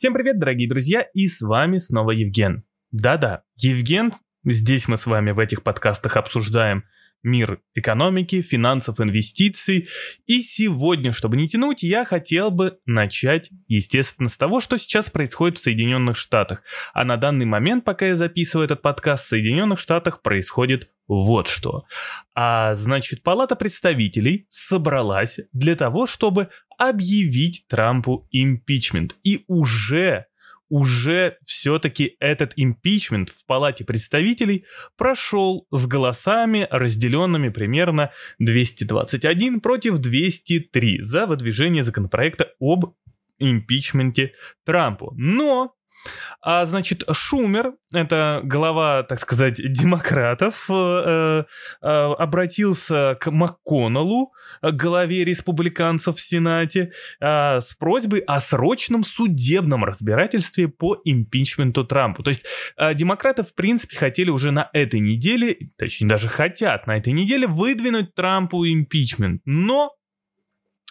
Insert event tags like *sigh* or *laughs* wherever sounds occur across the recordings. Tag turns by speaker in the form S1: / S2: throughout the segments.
S1: Всем привет, дорогие друзья, и с вами снова Евген. Да-да, Евген, здесь мы с вами в этих подкастах обсуждаем мир экономики, финансов, инвестиций. И сегодня, чтобы не тянуть, я хотел бы начать, естественно, с того, что сейчас происходит в Соединенных Штатах. А на данный момент, пока я записываю этот подкаст, в Соединенных Штатах происходит вот что. А значит, Палата представителей собралась для того, чтобы объявить Трампу импичмент. И уже уже все-таки этот импичмент в Палате представителей прошел с голосами, разделенными примерно 221 против 203 за выдвижение законопроекта об импичменте Трампу. Но а, значит, Шумер, это глава, так сказать, демократов, э, э, обратился к МакКоннеллу, главе республиканцев в Сенате, э, с просьбой о срочном судебном разбирательстве по импичменту Трампу. То есть э, демократы, в принципе, хотели уже на этой неделе, точнее, даже хотят на этой неделе выдвинуть Трампу импичмент. Но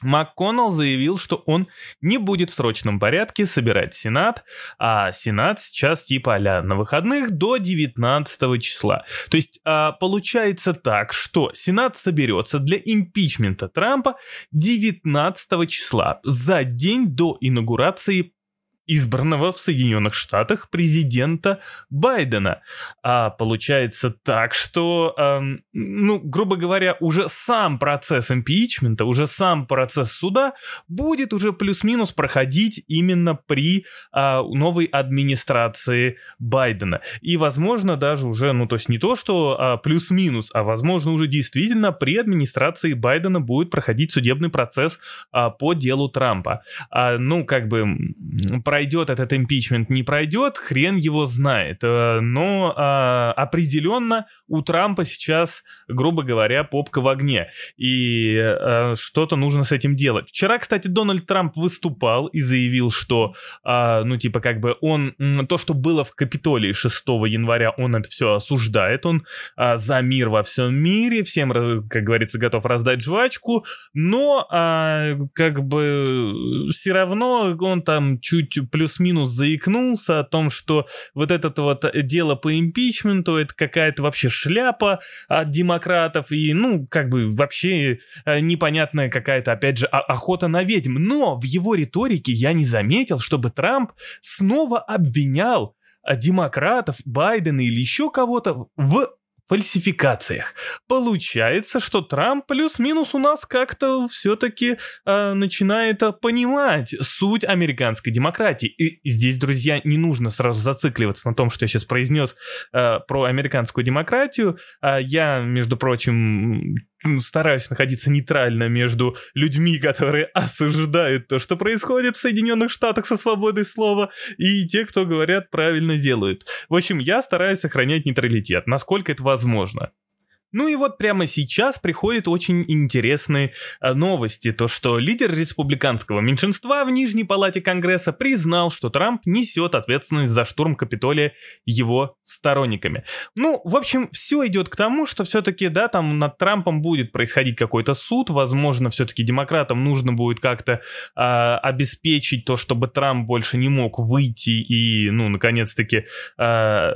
S1: МакКоннелл заявил, что он не будет в срочном порядке собирать Сенат, а Сенат сейчас типа а на выходных до 19 числа. То есть а, получается так, что Сенат соберется для импичмента Трампа 19 числа, за день до инаугурации избранного в Соединенных Штатах президента Байдена. А получается так, что, эм, ну, грубо говоря, уже сам процесс импичмента, уже сам процесс суда будет уже плюс-минус проходить именно при э, новой администрации Байдена. И, возможно, даже уже, ну, то есть не то, что э, плюс-минус, а, возможно, уже действительно при администрации Байдена будет проходить судебный процесс э, по делу Трампа. А, ну, как бы, про пройдет этот импичмент, не пройдет, хрен его знает. Э, но а, определенно у Трампа сейчас, грубо говоря, попка в огне. И а, что-то нужно с этим делать. Вчера, кстати, Дональд Трамп выступал и заявил, что, а, ну, типа, как бы он, то, что было в Капитолии 6 января, он это все осуждает. Он а, за мир во всем мире, всем, как говорится, готов раздать жвачку, но, как бы, все равно он там чуть плюс-минус заикнулся о том, что вот это вот дело по импичменту, это какая-то вообще шляпа от демократов, и, ну, как бы вообще э, непонятная какая-то, опять же, охота на ведьм. Но в его риторике я не заметил, чтобы Трамп снова обвинял э, демократов, Байдена или еще кого-то в фальсификациях. Получается, что Трамп плюс-минус у нас как-то все-таки э, начинает э, понимать суть американской демократии. И здесь, друзья, не нужно сразу зацикливаться на том, что я сейчас произнес э, про американскую демократию. Э, я, между прочим, стараюсь находиться нейтрально между людьми, которые *laughs* осуждают то, что происходит в Соединенных Штатах со свободой слова, и те, кто говорят, правильно делают. В общем, я стараюсь сохранять нейтралитет, насколько это возможно возможно. Ну и вот прямо сейчас приходят очень интересные э, новости. То, что лидер республиканского меньшинства в Нижней Палате Конгресса признал, что Трамп несет ответственность за штурм Капитолия его сторонниками. Ну, в общем, все идет к тому, что все-таки, да, там над Трампом будет происходить какой-то суд. Возможно, все-таки демократам нужно будет как-то э, обеспечить то, чтобы Трамп больше не мог выйти и, ну, наконец-таки, э,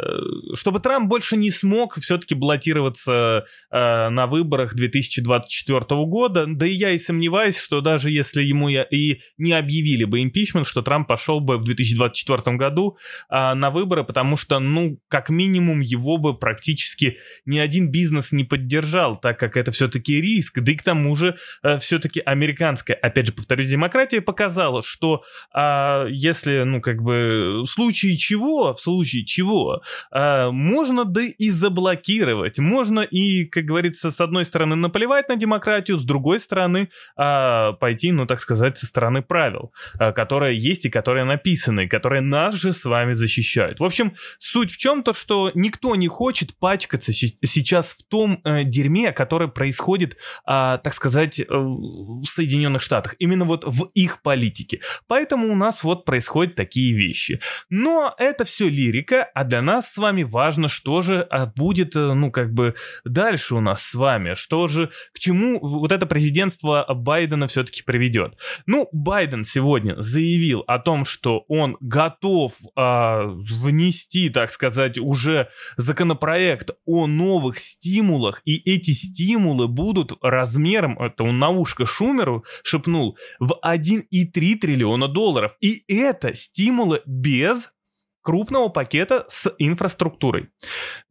S1: чтобы Трамп больше не смог все-таки баллотироваться э, на выборах 2024 года. Да и я и сомневаюсь, что даже если ему и не объявили бы импичмент, что Трамп пошел бы в 2024 году э, на выборы, потому что, ну, как минимум, его бы практически ни один бизнес не поддержал, так как это все-таки риск. Да и к тому же э, все-таки американская, опять же, повторюсь, демократия показала, что э, если, ну, как бы, в случае чего, в случае чего, э, можно да и заблокировать, можно и как говорится, с одной стороны наплевать на демократию, с другой стороны а, пойти, ну, так сказать, со стороны правил, а, которые есть и которые написаны, которые нас же с вами защищают. В общем, суть в чем то, что никто не хочет пачкаться сейчас в том э, дерьме, которое происходит, а, так сказать, э, в Соединенных Штатах, именно вот в их политике. Поэтому у нас вот происходят такие вещи. Но это все лирика, а для нас с вами важно, что же а, будет, э, ну, как бы, да, дальше у нас с вами? Что же, к чему вот это президентство Байдена все-таки приведет? Ну, Байден сегодня заявил о том, что он готов э, внести, так сказать, уже законопроект о новых стимулах, и эти стимулы будут размером, это он на ушко Шумеру шепнул, в 1,3 триллиона долларов. И это стимулы без крупного пакета с инфраструктурой.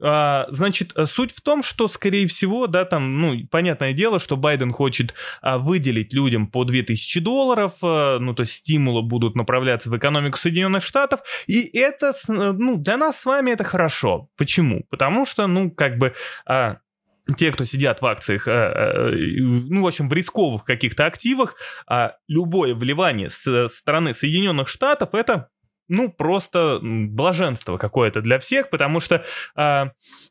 S1: А, значит, суть в том, что, скорее всего, да, там, ну, понятное дело, что Байден хочет а, выделить людям по 2000 долларов, а, ну, то есть стимулы будут направляться в экономику Соединенных Штатов, и это, ну, для нас с вами это хорошо. Почему? Потому что, ну, как бы... А, те, кто сидят в акциях, ну, в общем, в рисковых каких-то активах, любое вливание с стороны Соединенных Штатов это ну, просто блаженство какое-то для всех, потому что э,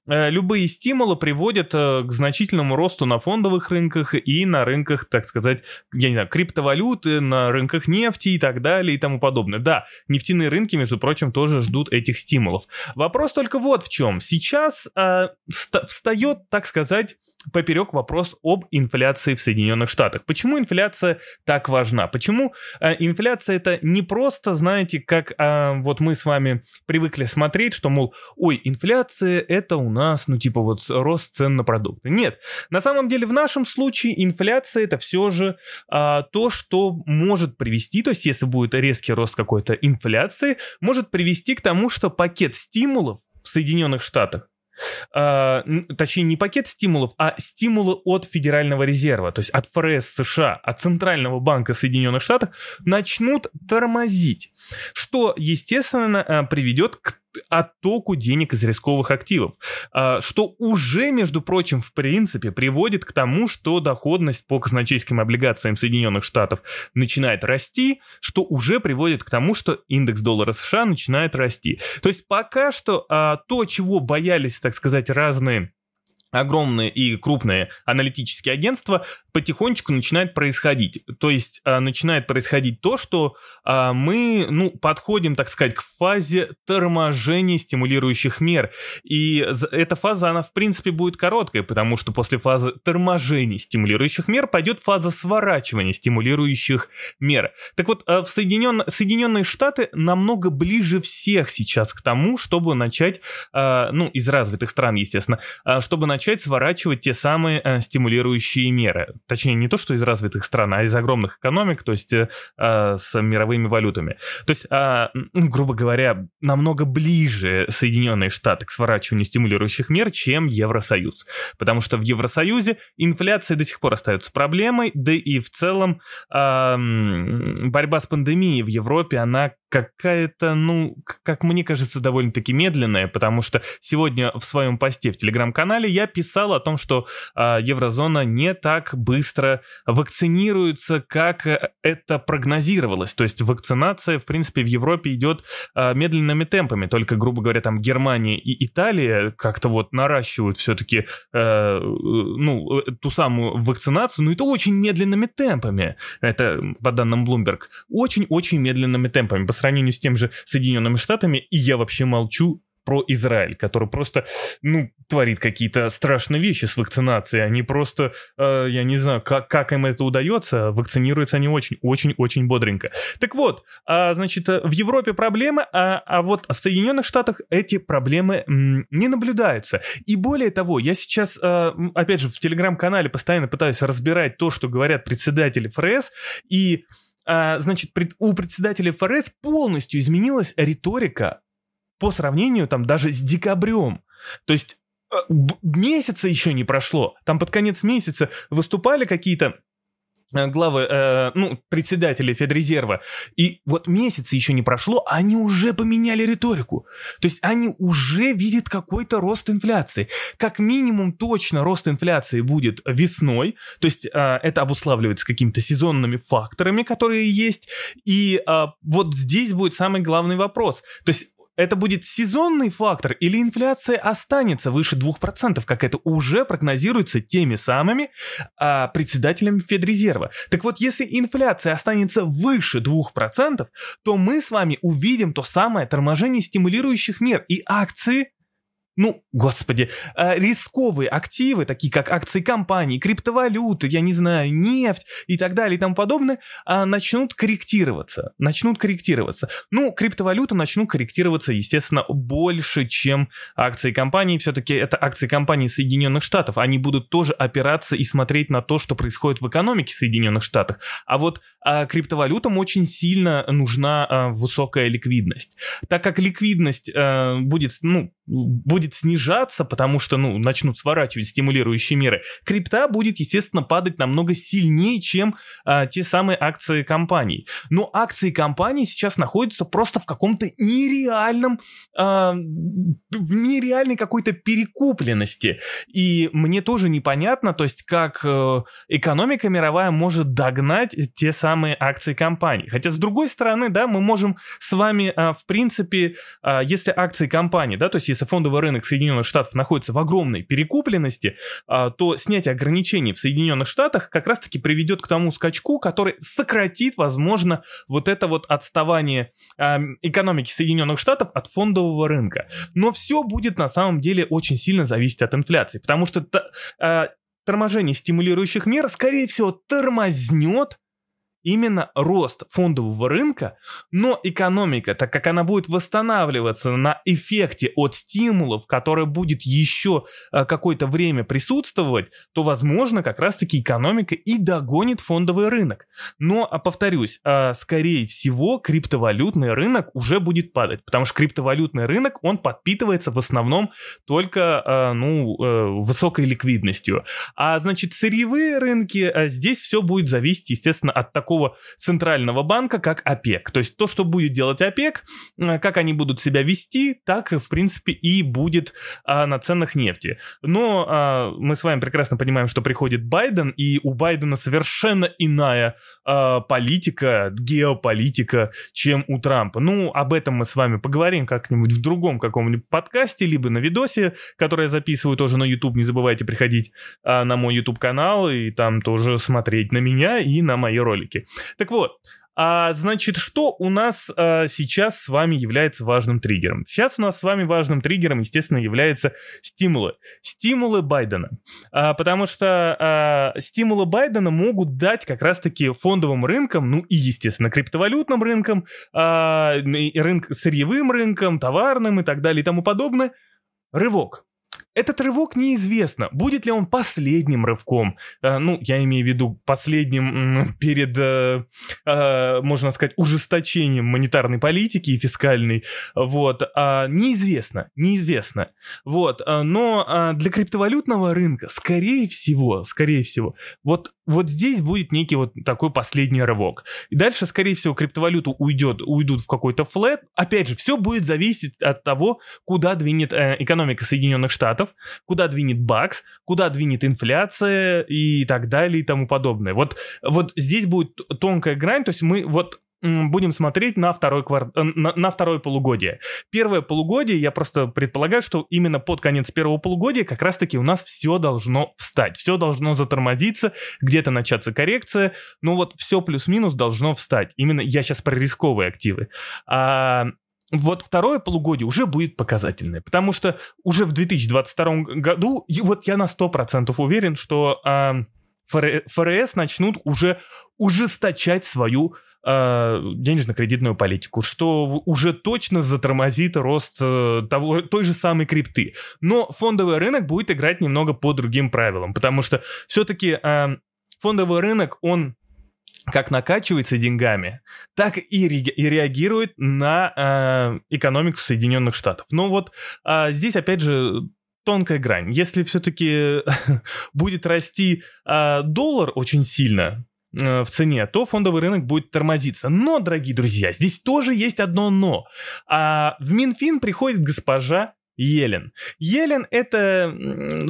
S1: э, любые стимулы приводят э, к значительному росту на фондовых рынках и на рынках, так сказать, я не знаю, криптовалюты, на рынках нефти и так далее и тому подобное. Да, нефтяные рынки, между прочим, тоже ждут этих стимулов. Вопрос только вот в чем. Сейчас э, встает, так сказать, поперек вопрос об инфляции в Соединенных Штатах. Почему инфляция так важна? Почему э, инфляция это не просто, знаете, как э, вот мы с вами привыкли смотреть, что, мол, ой, инфляция это у нас, ну типа вот рост цен на продукты. Нет, на самом деле в нашем случае инфляция это все же э, то, что может привести, то есть если будет резкий рост какой-то инфляции, может привести к тому, что пакет стимулов в Соединенных Штатах э, точнее не пакет стимулов, а стимулы от Федерального резерва, то есть от ФРС США, от Центрального банка Соединенных Штатов, начнут тормозить, что, естественно, э, приведет к оттоку денег из рисковых активов, а, что уже, между прочим, в принципе, приводит к тому, что доходность по казначейским облигациям Соединенных Штатов начинает расти, что уже приводит к тому, что индекс доллара США начинает расти. То есть пока что а, то, чего боялись, так сказать, разные огромные и крупные аналитические агентства потихонечку начинает происходить. То есть а, начинает происходить то, что а, мы ну, подходим, так сказать, к фазе торможения стимулирующих мер. И эта фаза, она в принципе будет короткой, потому что после фазы торможения стимулирующих мер пойдет фаза сворачивания стимулирующих мер. Так вот, а, в Соединен... Соединенные Штаты намного ближе всех сейчас к тому, чтобы начать, а, ну, из развитых стран, естественно, а, чтобы начать начать сворачивать те самые э, стимулирующие меры. Точнее, не то, что из развитых стран, а из огромных экономик, то есть э, э с мировыми валютами. То есть, э, грубо говоря, намного ближе Соединенные Штаты к сворачиванию стимулирующих мер, чем Евросоюз. Потому что в Евросоюзе инфляция до сих пор остается проблемой, да и в целом э, борьба с пандемией в Европе, она какая-то, ну, как мне кажется, довольно-таки медленная, потому что сегодня в своем посте в телеграм-канале я писал о том, что э, еврозона не так быстро вакцинируется, как это прогнозировалось. То есть вакцинация, в принципе, в Европе идет э, медленными темпами, только, грубо говоря, там Германия и Италия как-то вот наращивают все-таки, э, ну, ту самую вакцинацию, но это очень медленными темпами. Это по данным Bloomberg. Очень-очень медленными темпами сравнению с тем же Соединенными Штатами, и я вообще молчу про Израиль, который просто, ну, творит какие-то страшные вещи с вакцинацией. Они просто, э, я не знаю, как, как им это удается, вакцинируются они очень-очень-очень бодренько. Так вот, а, значит, в Европе проблемы, а, а вот в Соединенных Штатах эти проблемы м, не наблюдаются. И более того, я сейчас, э, опять же, в Телеграм-канале постоянно пытаюсь разбирать то, что говорят председатели ФРС, и а, значит, у председателя ФРС полностью изменилась риторика по сравнению там даже с декабрем. То есть э, месяца еще не прошло. Там под конец месяца выступали какие-то Э, главы, э, ну, председатели Федрезерва. И вот месяца еще не прошло, а они уже поменяли риторику. То есть они уже видят какой-то рост инфляции. Как минимум точно рост инфляции будет весной. То есть э, это обуславливается какими-то сезонными факторами, которые есть. И э, вот здесь будет самый главный вопрос. То есть это будет сезонный фактор или инфляция останется выше 2%, как это уже прогнозируется теми самыми а, председателями Федрезерва. Так вот, если инфляция останется выше 2%, то мы с вами увидим то самое торможение стимулирующих мер, и акции ну, господи, э, рисковые активы, такие как акции компаний, криптовалюты, я не знаю, нефть и так далее и тому подобное, а, начнут корректироваться. Начнут корректироваться. Ну, криптовалюты начнут корректироваться, естественно, больше, чем акции компаний. Все-таки это акции компаний Соединенных Штатов. Они будут тоже опираться и смотреть на то, что происходит в экономике Соединенных Штатов. А вот а, криптовалютам очень сильно нужна а, высокая ликвидность. Так как ликвидность а, будет, ну, будет снижаться, потому что, ну, начнут сворачивать стимулирующие меры, крипта будет, естественно, падать намного сильнее, чем а, те самые акции компаний. Но акции компаний сейчас находятся просто в каком-то нереальном, а, в нереальной какой-то перекупленности. И мне тоже непонятно, то есть, как э, экономика мировая может догнать те самые акции компаний. Хотя, с другой стороны, да, мы можем с вами, а, в принципе, а, если акции компании, да, то есть, если фондовый рынок Соединенных Штатов находится в огромной перекупленности, а, то снятие ограничений в Соединенных Штатах как раз-таки приведет к тому скачку, который сократит, возможно, вот это вот отставание а, экономики Соединенных Штатов от фондового рынка. Но все будет на самом деле очень сильно зависеть от инфляции, потому что а, торможение стимулирующих мер, скорее всего, тормознет именно рост фондового рынка, но экономика, так как она будет восстанавливаться на эффекте от стимулов, который будет еще э, какое-то время присутствовать, то, возможно, как раз-таки экономика и догонит фондовый рынок. Но, а, повторюсь, э, скорее всего, криптовалютный рынок уже будет падать, потому что криптовалютный рынок, он подпитывается в основном только, э, ну, высокой ликвидностью. А, значит, сырьевые рынки, здесь все будет зависеть, естественно, от такого такого центрального банка, как ОПЕК. То есть то, что будет делать ОПЕК, э, как они будут себя вести, так, в принципе, и будет а, на ценах нефти. Но а, мы с вами прекрасно понимаем, что приходит Байден, и у Байдена совершенно иная а, политика, геополитика, чем у Трампа. Ну, об этом мы с вами поговорим как-нибудь в другом каком-нибудь подкасте, либо на видосе, который я записываю тоже на YouTube. Не забывайте приходить а, на мой YouTube канал и там тоже смотреть на меня и на мои ролики. Так вот, а, значит, что у нас а, сейчас с вами является важным триггером? Сейчас у нас с вами важным триггером, естественно, являются стимулы. Стимулы Байдена. А, потому что а, стимулы Байдена могут дать как раз-таки фондовым рынкам, ну и, естественно, криптовалютным рынкам, а, рынк, сырьевым рынкам, товарным и так далее и тому подобное, рывок. Этот рывок неизвестно, будет ли он последним рывком. Э, ну, я имею в виду последним перед, э, э, можно сказать, ужесточением монетарной политики и фискальной. Вот. А, неизвестно, неизвестно. Вот. А, но а, для криптовалютного рынка, скорее всего, скорее всего, вот, вот здесь будет некий вот такой последний рывок. И дальше, скорее всего, криптовалюту уйдет, уйдут в какой-то флет. Опять же, все будет зависеть от того, куда двинет экономика Соединенных Штатов, куда двинет бакс, куда двинет инфляция и так далее и тому подобное. Вот, вот здесь будет тонкая грань, то есть мы вот будем смотреть на второй, квар... Э, на, на второе полугодие. Первое полугодие, я просто предполагаю, что именно под конец первого полугодия как раз-таки у нас все должно встать, все должно затормозиться, где-то начаться коррекция, но вот все плюс-минус должно встать. Именно я сейчас про рисковые активы. А, вот второе полугодие уже будет показательное, потому что уже в 2022 году, и вот я на 100% уверен, что ФРС начнут уже ужесточать свою э, денежно-кредитную политику, что уже точно затормозит рост э, того, той же самой крипты. Но фондовый рынок будет играть немного по другим правилам, потому что все-таки э, фондовый рынок, он как накачивается деньгами, так и, ре- и реагирует на э, экономику Соединенных Штатов. Но вот э, здесь, опять же, тонкая грань. Если все-таки *laughs* будет расти э, доллар очень сильно, э, в цене, то фондовый рынок будет тормозиться. Но, дорогие друзья, здесь тоже есть одно но. А в Минфин приходит госпожа Елен. Елен это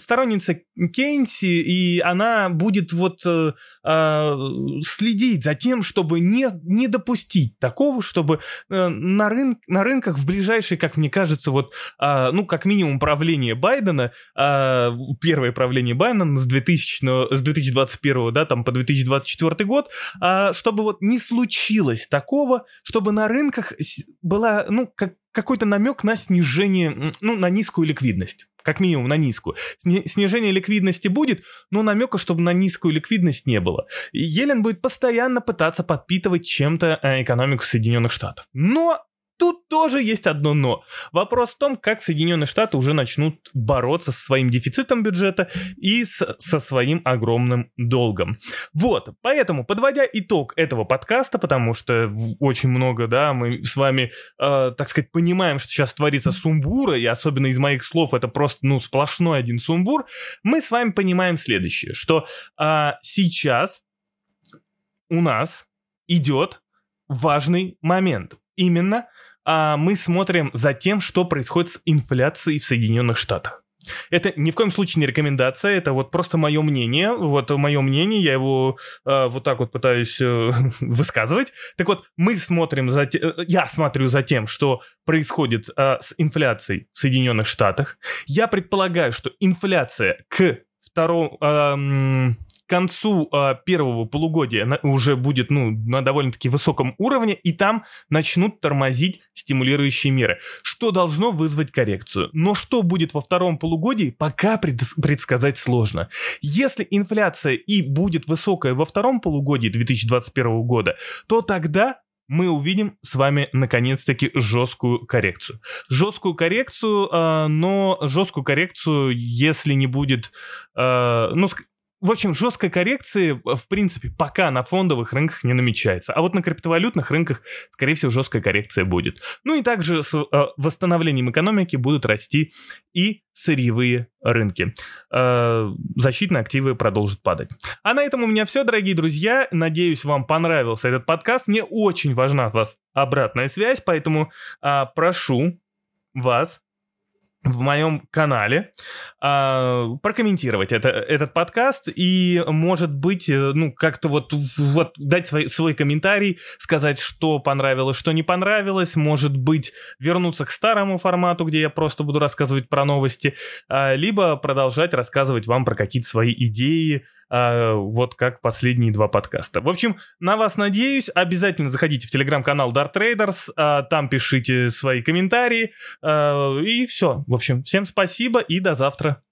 S1: сторонница Кейнси, и она будет вот э, э, следить за тем, чтобы не, не допустить такого, чтобы э, на, рын, на рынках в ближайшие, как мне кажется, вот, э, ну, как минимум правление Байдена, э, первое правление Байдена с, 2000, с 2021, да, там по 2024 год, э, чтобы вот не случилось такого, чтобы на рынках была, ну, как какой-то намек на снижение, ну, на низкую ликвидность. Как минимум на низкую. Снижение ликвидности будет, но намека, чтобы на низкую ликвидность не было. Елен будет постоянно пытаться подпитывать чем-то э, экономику Соединенных Штатов. Но Тут тоже есть одно но. Вопрос в том, как Соединенные Штаты уже начнут бороться со своим дефицитом бюджета и с, со своим огромным долгом. Вот, поэтому, подводя итог этого подкаста, потому что очень много, да, мы с вами, э, так сказать, понимаем, что сейчас творится сумбура, и особенно из моих слов это просто, ну, сплошной один сумбур, мы с вами понимаем следующее, что э, сейчас у нас идет важный момент. Именно а мы смотрим за тем, что происходит с инфляцией в Соединенных Штатах. Это ни в коем случае не рекомендация, это вот просто мое мнение. Вот мое мнение, я его э, вот так вот пытаюсь э, *laughs* высказывать. Так вот, мы смотрим за тем, э, я смотрю за тем, что происходит э, с инфляцией в Соединенных Штатах. Я предполагаю, что инфляция к второму, э, концу э, первого полугодия на, уже будет ну, на довольно-таки высоком уровне, и там начнут тормозить стимулирующие меры, что должно вызвать коррекцию. Но что будет во втором полугодии, пока пред, предсказать сложно. Если инфляция и будет высокая во втором полугодии 2021 года, то тогда мы увидим с вами наконец-таки жесткую коррекцию. Жесткую коррекцию, э, но жесткую коррекцию, если не будет, э, ну, в общем, жесткой коррекции, в принципе, пока на фондовых рынках не намечается. А вот на криптовалютных рынках, скорее всего, жесткая коррекция будет. Ну и также с э, восстановлением экономики будут расти и сырьевые рынки. Э, защитные активы продолжат падать. А на этом у меня все, дорогие друзья. Надеюсь, вам понравился этот подкаст. Мне очень важна от вас обратная связь, поэтому э, прошу вас в моем канале э, прокомментировать это, этот подкаст и, может быть, э, ну, как-то вот, вот дать свой, свой комментарий, сказать, что понравилось, что не понравилось, может быть, вернуться к старому формату, где я просто буду рассказывать про новости, э, либо продолжать рассказывать вам про какие-то свои идеи, а, вот как последние два подкаста. В общем, на вас надеюсь. Обязательно заходите в телеграм-канал Dart Traders, а, там пишите свои комментарии. А, и все. В общем, всем спасибо и до завтра.